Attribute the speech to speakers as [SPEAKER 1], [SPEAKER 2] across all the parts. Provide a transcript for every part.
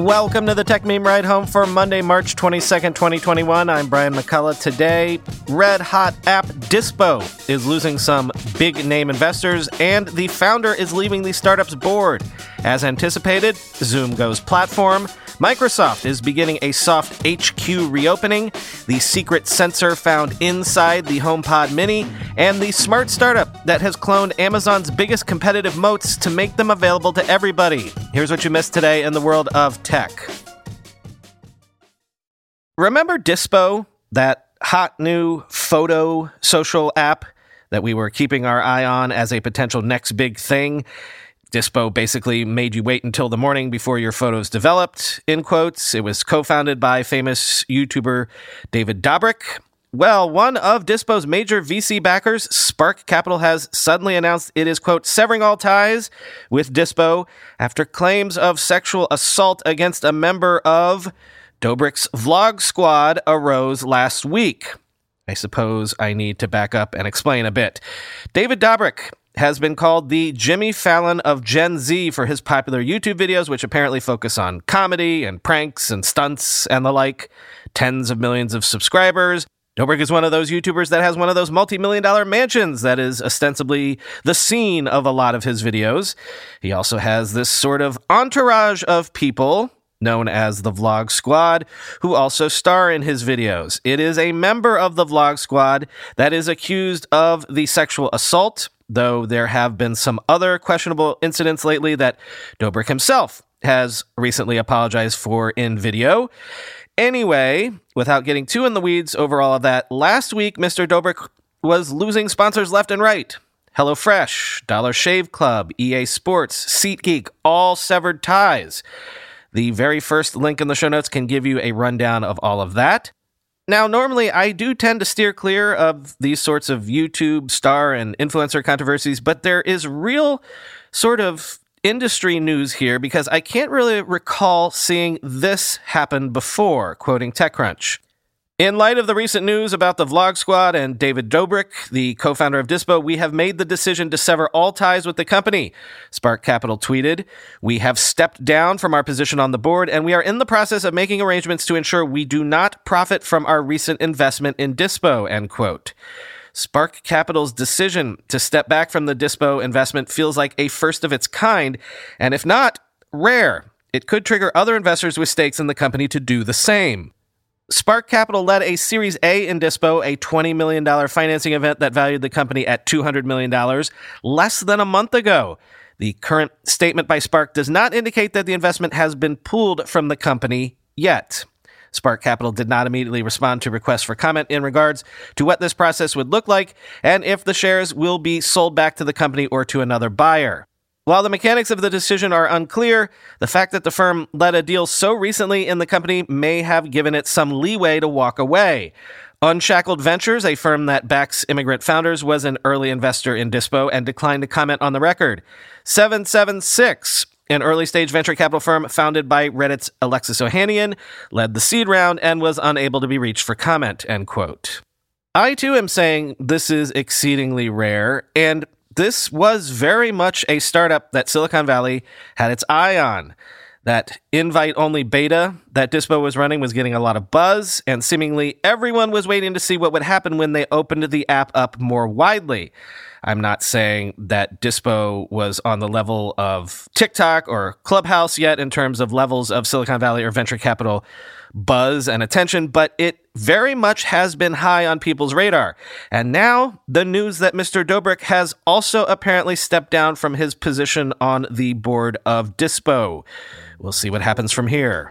[SPEAKER 1] Welcome to the Techmeme Ride Home for Monday, March 22nd, 2021. I'm Brian McCullough. Today, red hot app Dispo is losing some big name investors, and the founder is leaving the startup's board. As anticipated, Zoom goes platform. Microsoft is beginning a soft HQ reopening, the secret sensor found inside the HomePod Mini, and the smart startup that has cloned Amazon's biggest competitive moats to make them available to everybody. Here's what you missed today in the world of tech. Remember Dispo, that hot new photo social app that we were keeping our eye on as a potential next big thing? Dispo basically made you wait until the morning before your photos developed, in quotes. It was co founded by famous YouTuber David Dobrik. Well, one of Dispo's major VC backers, Spark Capital, has suddenly announced it is, quote, severing all ties with Dispo after claims of sexual assault against a member of Dobrik's Vlog Squad arose last week. I suppose I need to back up and explain a bit. David Dobrik has been called the Jimmy Fallon of Gen Z for his popular YouTube videos, which apparently focus on comedy and pranks and stunts and the like. Tens of millions of subscribers. Dobrik is one of those YouTubers that has one of those multi million dollar mansions that is ostensibly the scene of a lot of his videos. He also has this sort of entourage of people known as the Vlog Squad, who also star in his videos. It is a member of the Vlog Squad that is accused of the sexual assault though there have been some other questionable incidents lately that Dobrik himself has recently apologized for in video. Anyway, without getting too in the weeds over all of that, last week Mr. Dobrik was losing sponsors left and right. HelloFresh, Dollar Shave Club, EA Sports, SeatGeek, all severed ties. The very first link in the show notes can give you a rundown of all of that. Now, normally I do tend to steer clear of these sorts of YouTube star and influencer controversies, but there is real sort of industry news here because I can't really recall seeing this happen before, quoting TechCrunch. In light of the recent news about the Vlog Squad and David Dobrik, the co founder of Dispo, we have made the decision to sever all ties with the company. Spark Capital tweeted, We have stepped down from our position on the board, and we are in the process of making arrangements to ensure we do not profit from our recent investment in Dispo, end quote. Spark Capital's decision to step back from the Dispo investment feels like a first of its kind, and if not, rare. It could trigger other investors with stakes in the company to do the same. Spark Capital led a Series A in Dispo, a $20 million financing event that valued the company at $200 million less than a month ago. The current statement by Spark does not indicate that the investment has been pulled from the company yet. Spark Capital did not immediately respond to requests for comment in regards to what this process would look like and if the shares will be sold back to the company or to another buyer. While the mechanics of the decision are unclear, the fact that the firm led a deal so recently in the company may have given it some leeway to walk away. Unshackled Ventures, a firm that backs immigrant founders, was an early investor in Dispo and declined to comment on the record. 776, an early stage venture capital firm founded by Reddit's Alexis Ohanian, led the seed round and was unable to be reached for comment, end quote. I too am saying this is exceedingly rare, and this was very much a startup that Silicon Valley had its eye on. That invite only beta that Dispo was running was getting a lot of buzz, and seemingly everyone was waiting to see what would happen when they opened the app up more widely. I'm not saying that Dispo was on the level of TikTok or Clubhouse yet in terms of levels of Silicon Valley or venture capital buzz and attention, but it very much has been high on people's radar. And now the news that Mr. Dobrik has also apparently stepped down from his position on the board of Dispo. We'll see what happens from here.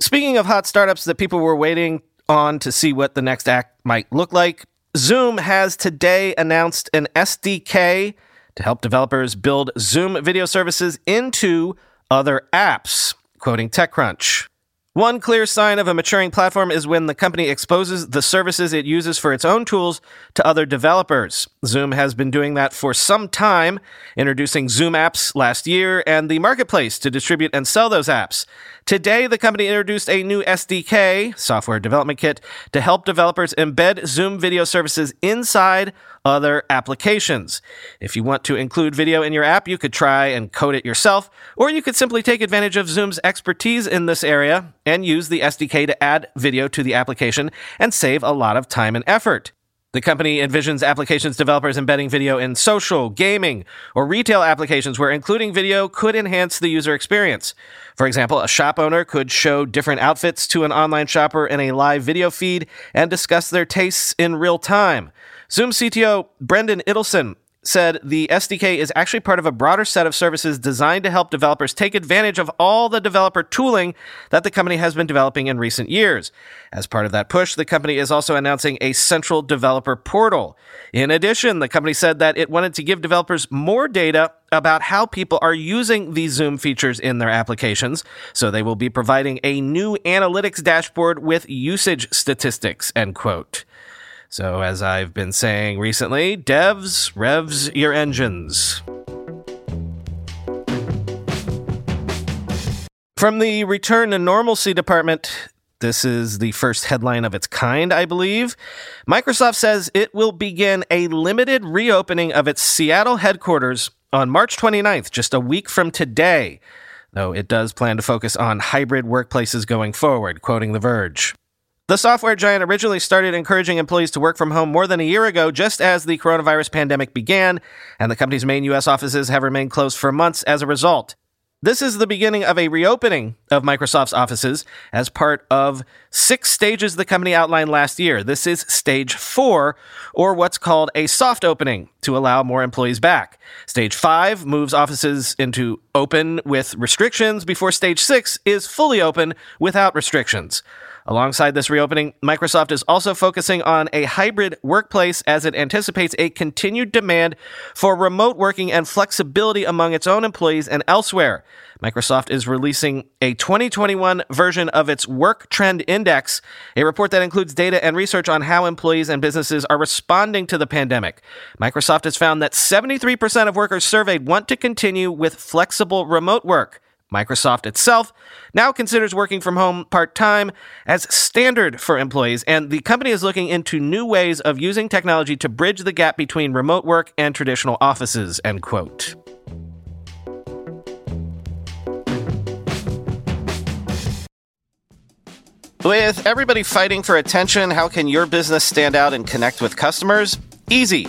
[SPEAKER 1] Speaking of hot startups that people were waiting on to see what the next act might look like, Zoom has today announced an SDK to help developers build Zoom video services into other apps, quoting TechCrunch. One clear sign of a maturing platform is when the company exposes the services it uses for its own tools to other developers. Zoom has been doing that for some time, introducing Zoom apps last year and the marketplace to distribute and sell those apps. Today, the company introduced a new SDK, software development kit, to help developers embed Zoom video services inside other applications. If you want to include video in your app, you could try and code it yourself, or you could simply take advantage of Zoom's expertise in this area and use the SDK to add video to the application and save a lot of time and effort. The company envisions applications developers embedding video in social, gaming, or retail applications where including video could enhance the user experience. For example, a shop owner could show different outfits to an online shopper in a live video feed and discuss their tastes in real time. Zoom CTO Brendan Ittelson said the SDK is actually part of a broader set of services designed to help developers take advantage of all the developer tooling that the company has been developing in recent years. As part of that push, the company is also announcing a central developer portal. In addition, the company said that it wanted to give developers more data about how people are using these Zoom features in their applications. So they will be providing a new analytics dashboard with usage statistics, end quote. So, as I've been saying recently, devs, revs your engines. From the Return to Normalcy department, this is the first headline of its kind, I believe. Microsoft says it will begin a limited reopening of its Seattle headquarters on March 29th, just a week from today, though it does plan to focus on hybrid workplaces going forward, quoting The Verge. The software giant originally started encouraging employees to work from home more than a year ago, just as the coronavirus pandemic began, and the company's main U.S. offices have remained closed for months as a result. This is the beginning of a reopening of Microsoft's offices as part of six stages the company outlined last year. This is stage four, or what's called a soft opening to allow more employees back. Stage five moves offices into open with restrictions before stage six is fully open without restrictions. Alongside this reopening, Microsoft is also focusing on a hybrid workplace as it anticipates a continued demand for remote working and flexibility among its own employees and elsewhere. Microsoft is releasing a 2021 version of its Work Trend Index, a report that includes data and research on how employees and businesses are responding to the pandemic. Microsoft has found that 73% of workers surveyed want to continue with flexible remote work. Microsoft itself now considers working from home part time as standard for employees, and the company is looking into new ways of using technology to bridge the gap between remote work and traditional offices. End quote. With everybody fighting for attention, how can your business stand out and connect with customers? Easy.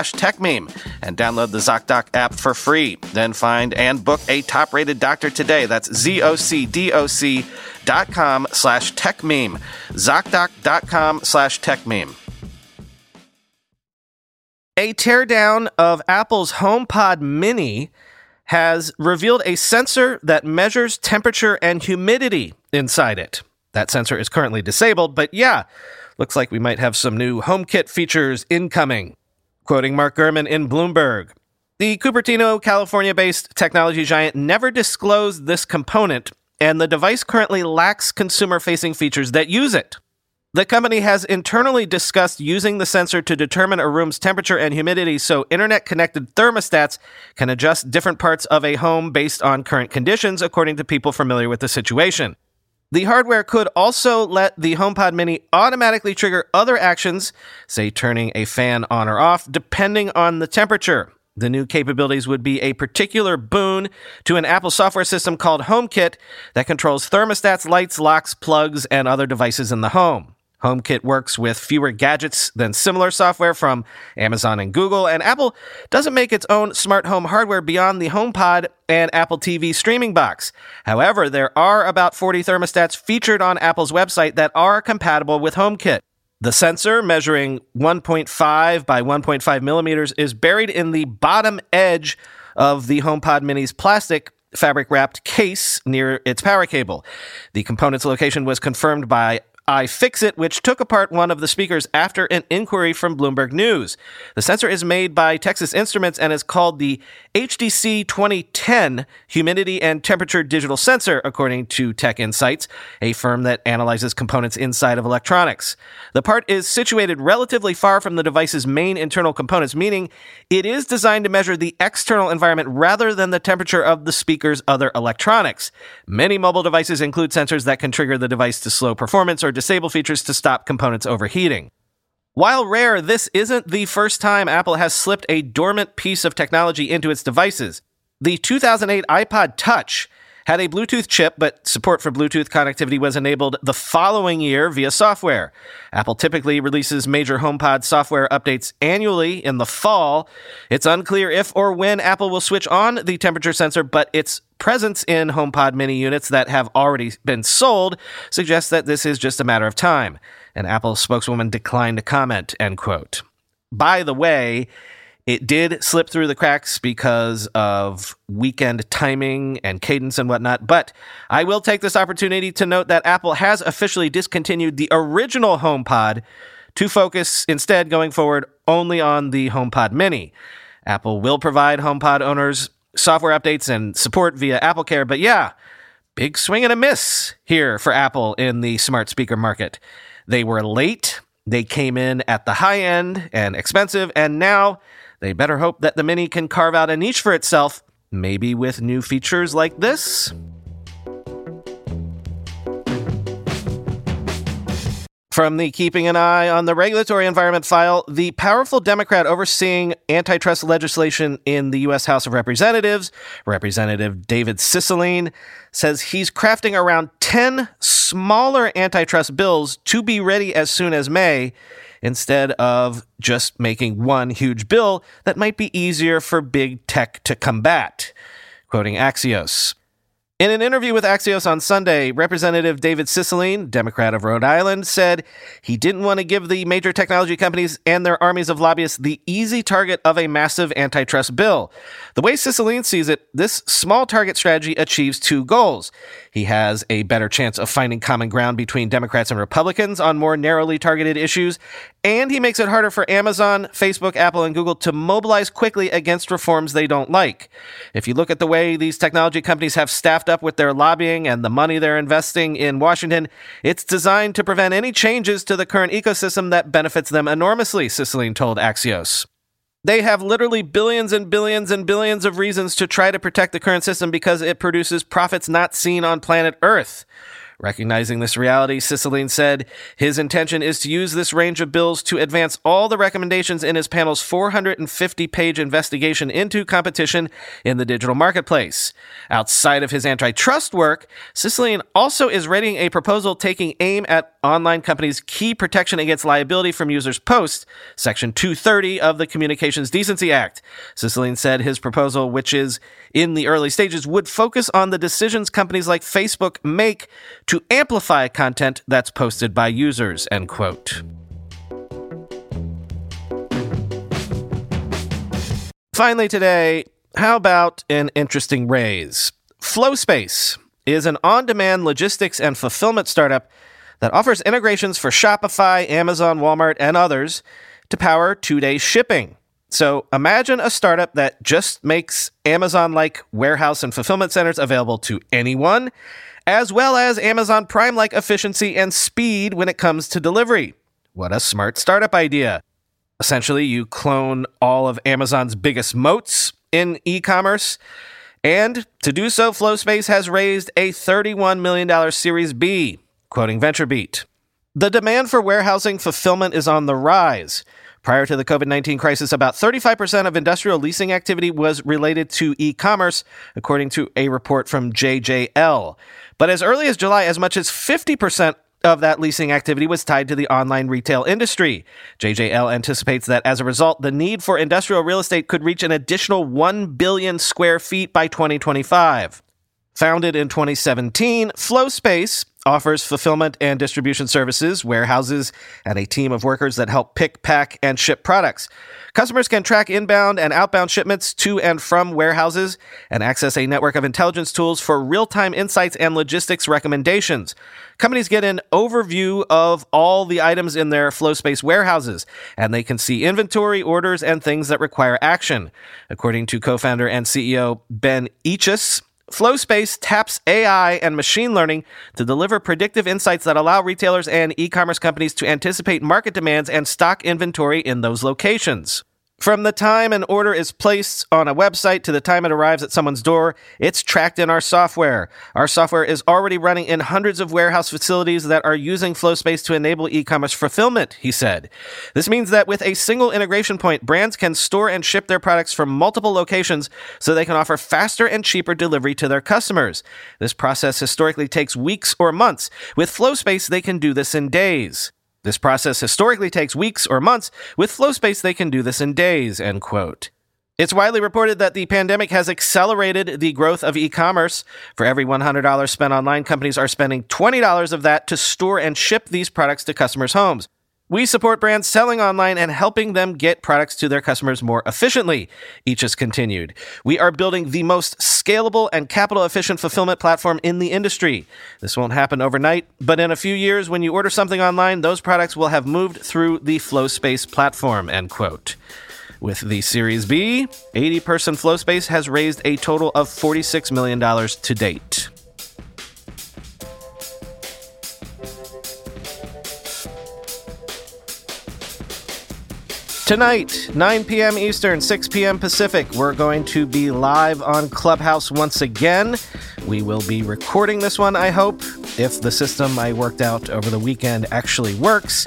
[SPEAKER 1] slash techmeme and download the ZocDoc app for free. Then find and book a top-rated doctor today. That's Z-O-C-D-O-C dot com slash techmeme. ZocDoc.com slash techmeme. A teardown of Apple's HomePod Mini has revealed a sensor that measures temperature and humidity inside it. That sensor is currently disabled, but yeah, looks like we might have some new HomeKit features incoming. Quoting Mark Gurman in Bloomberg, the Cupertino, California based technology giant never disclosed this component, and the device currently lacks consumer facing features that use it. The company has internally discussed using the sensor to determine a room's temperature and humidity so internet connected thermostats can adjust different parts of a home based on current conditions, according to people familiar with the situation. The hardware could also let the HomePod Mini automatically trigger other actions, say turning a fan on or off, depending on the temperature. The new capabilities would be a particular boon to an Apple software system called HomeKit that controls thermostats, lights, locks, plugs, and other devices in the home. HomeKit works with fewer gadgets than similar software from Amazon and Google, and Apple doesn't make its own smart home hardware beyond the HomePod and Apple TV streaming box. However, there are about 40 thermostats featured on Apple's website that are compatible with HomeKit. The sensor, measuring 1.5 by 1.5 millimeters, is buried in the bottom edge of the HomePod Mini's plastic fabric wrapped case near its power cable. The component's location was confirmed by iFixit, which took apart one of the speakers after an inquiry from Bloomberg News. The sensor is made by Texas Instruments and is called the HDC 2010 Humidity and Temperature Digital Sensor, according to Tech Insights, a firm that analyzes components inside of electronics. The part is situated relatively far from the device's main internal components, meaning it is designed to measure the external environment rather than the temperature of the speaker's other electronics. Many mobile devices include sensors that can trigger the device to slow performance or disable features to stop components overheating. While rare, this isn't the first time Apple has slipped a dormant piece of technology into its devices. The 2008 iPod Touch had a Bluetooth chip, but support for Bluetooth connectivity was enabled the following year via software. Apple typically releases major HomePod software updates annually in the fall. It's unclear if or when Apple will switch on the temperature sensor, but its presence in HomePod mini units that have already been sold suggests that this is just a matter of time. An Apple spokeswoman declined to comment, end quote. By the way, it did slip through the cracks because of weekend timing and cadence and whatnot, but I will take this opportunity to note that Apple has officially discontinued the original HomePod to focus instead going forward only on the HomePod Mini. Apple will provide HomePod owners software updates and support via AppleCare, but yeah, big swing and a miss here for Apple in the smart speaker market. They were late, they came in at the high end and expensive, and now they better hope that the Mini can carve out a niche for itself, maybe with new features like this. From the Keeping an Eye on the Regulatory Environment file, the powerful Democrat overseeing antitrust legislation in the U.S. House of Representatives, Representative David Cicilline, says he's crafting around 10 smaller antitrust bills to be ready as soon as May instead of just making one huge bill that might be easier for big tech to combat. Quoting Axios. In an interview with Axios on Sunday, Representative David Cicilline, Democrat of Rhode Island, said he didn't want to give the major technology companies and their armies of lobbyists the easy target of a massive antitrust bill. The way Cicilline sees it, this small target strategy achieves two goals. He has a better chance of finding common ground between Democrats and Republicans on more narrowly targeted issues, and he makes it harder for Amazon, Facebook, Apple, and Google to mobilize quickly against reforms they don't like. If you look at the way these technology companies have staffed up with their lobbying and the money they're investing in Washington, it's designed to prevent any changes to the current ecosystem that benefits them enormously, Cicilline told Axios. They have literally billions and billions and billions of reasons to try to protect the current system because it produces profits not seen on planet Earth. Recognizing this reality, Cicilline said his intention is to use this range of bills to advance all the recommendations in his panel's 450 page investigation into competition in the digital marketplace. Outside of his antitrust work, Cicilline also is readying a proposal taking aim at online companies' key protection against liability from users' posts, Section 230 of the Communications Decency Act. Cicilline said his proposal, which is in the early stages, would focus on the decisions companies like Facebook make to amplify content that's posted by users, end quote. Finally, today, how about an interesting raise? FlowSpace is an on demand logistics and fulfillment startup that offers integrations for Shopify, Amazon, Walmart, and others to power two day shipping. So imagine a startup that just makes Amazon like warehouse and fulfillment centers available to anyone as well as Amazon Prime like efficiency and speed when it comes to delivery. What a smart startup idea! Essentially, you clone all of Amazon's biggest moats in e commerce. And to do so, FlowSpace has raised a $31 million Series B, quoting VentureBeat. The demand for warehousing fulfillment is on the rise. Prior to the COVID 19 crisis, about 35% of industrial leasing activity was related to e commerce, according to a report from JJL. But as early as July, as much as 50% of that leasing activity was tied to the online retail industry. JJL anticipates that as a result, the need for industrial real estate could reach an additional 1 billion square feet by 2025. Founded in 2017, FlowSpace offers fulfillment and distribution services, warehouses, and a team of workers that help pick, pack, and ship products. Customers can track inbound and outbound shipments to and from warehouses and access a network of intelligence tools for real time insights and logistics recommendations. Companies get an overview of all the items in their FlowSpace warehouses, and they can see inventory, orders, and things that require action. According to co founder and CEO Ben Eaches, FlowSpace taps AI and machine learning to deliver predictive insights that allow retailers and e commerce companies to anticipate market demands and stock inventory in those locations. From the time an order is placed on a website to the time it arrives at someone's door, it's tracked in our software. Our software is already running in hundreds of warehouse facilities that are using FlowSpace to enable e commerce fulfillment, he said. This means that with a single integration point, brands can store and ship their products from multiple locations so they can offer faster and cheaper delivery to their customers. This process historically takes weeks or months. With FlowSpace, they can do this in days. This process historically takes weeks or months. With FlowSpace, they can do this in days, end quote. It's widely reported that the pandemic has accelerated the growth of e-commerce. For every $100 spent online, companies are spending $20 of that to store and ship these products to customers' homes. We support brands selling online and helping them get products to their customers more efficiently, Eaches continued. We are building the most scalable and capital efficient fulfillment platform in the industry. This won't happen overnight, but in a few years, when you order something online, those products will have moved through the FlowSpace platform, end quote. With the Series B, 80 person FlowSpace has raised a total of $46 million to date. Tonight, 9 p.m. Eastern, 6 p.m. Pacific, we're going to be live on Clubhouse once again. We will be recording this one, I hope, if the system I worked out over the weekend actually works.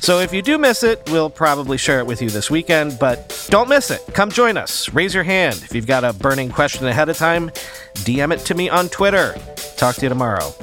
[SPEAKER 1] So if you do miss it, we'll probably share it with you this weekend, but don't miss it. Come join us. Raise your hand. If you've got a burning question ahead of time, DM it to me on Twitter. Talk to you tomorrow.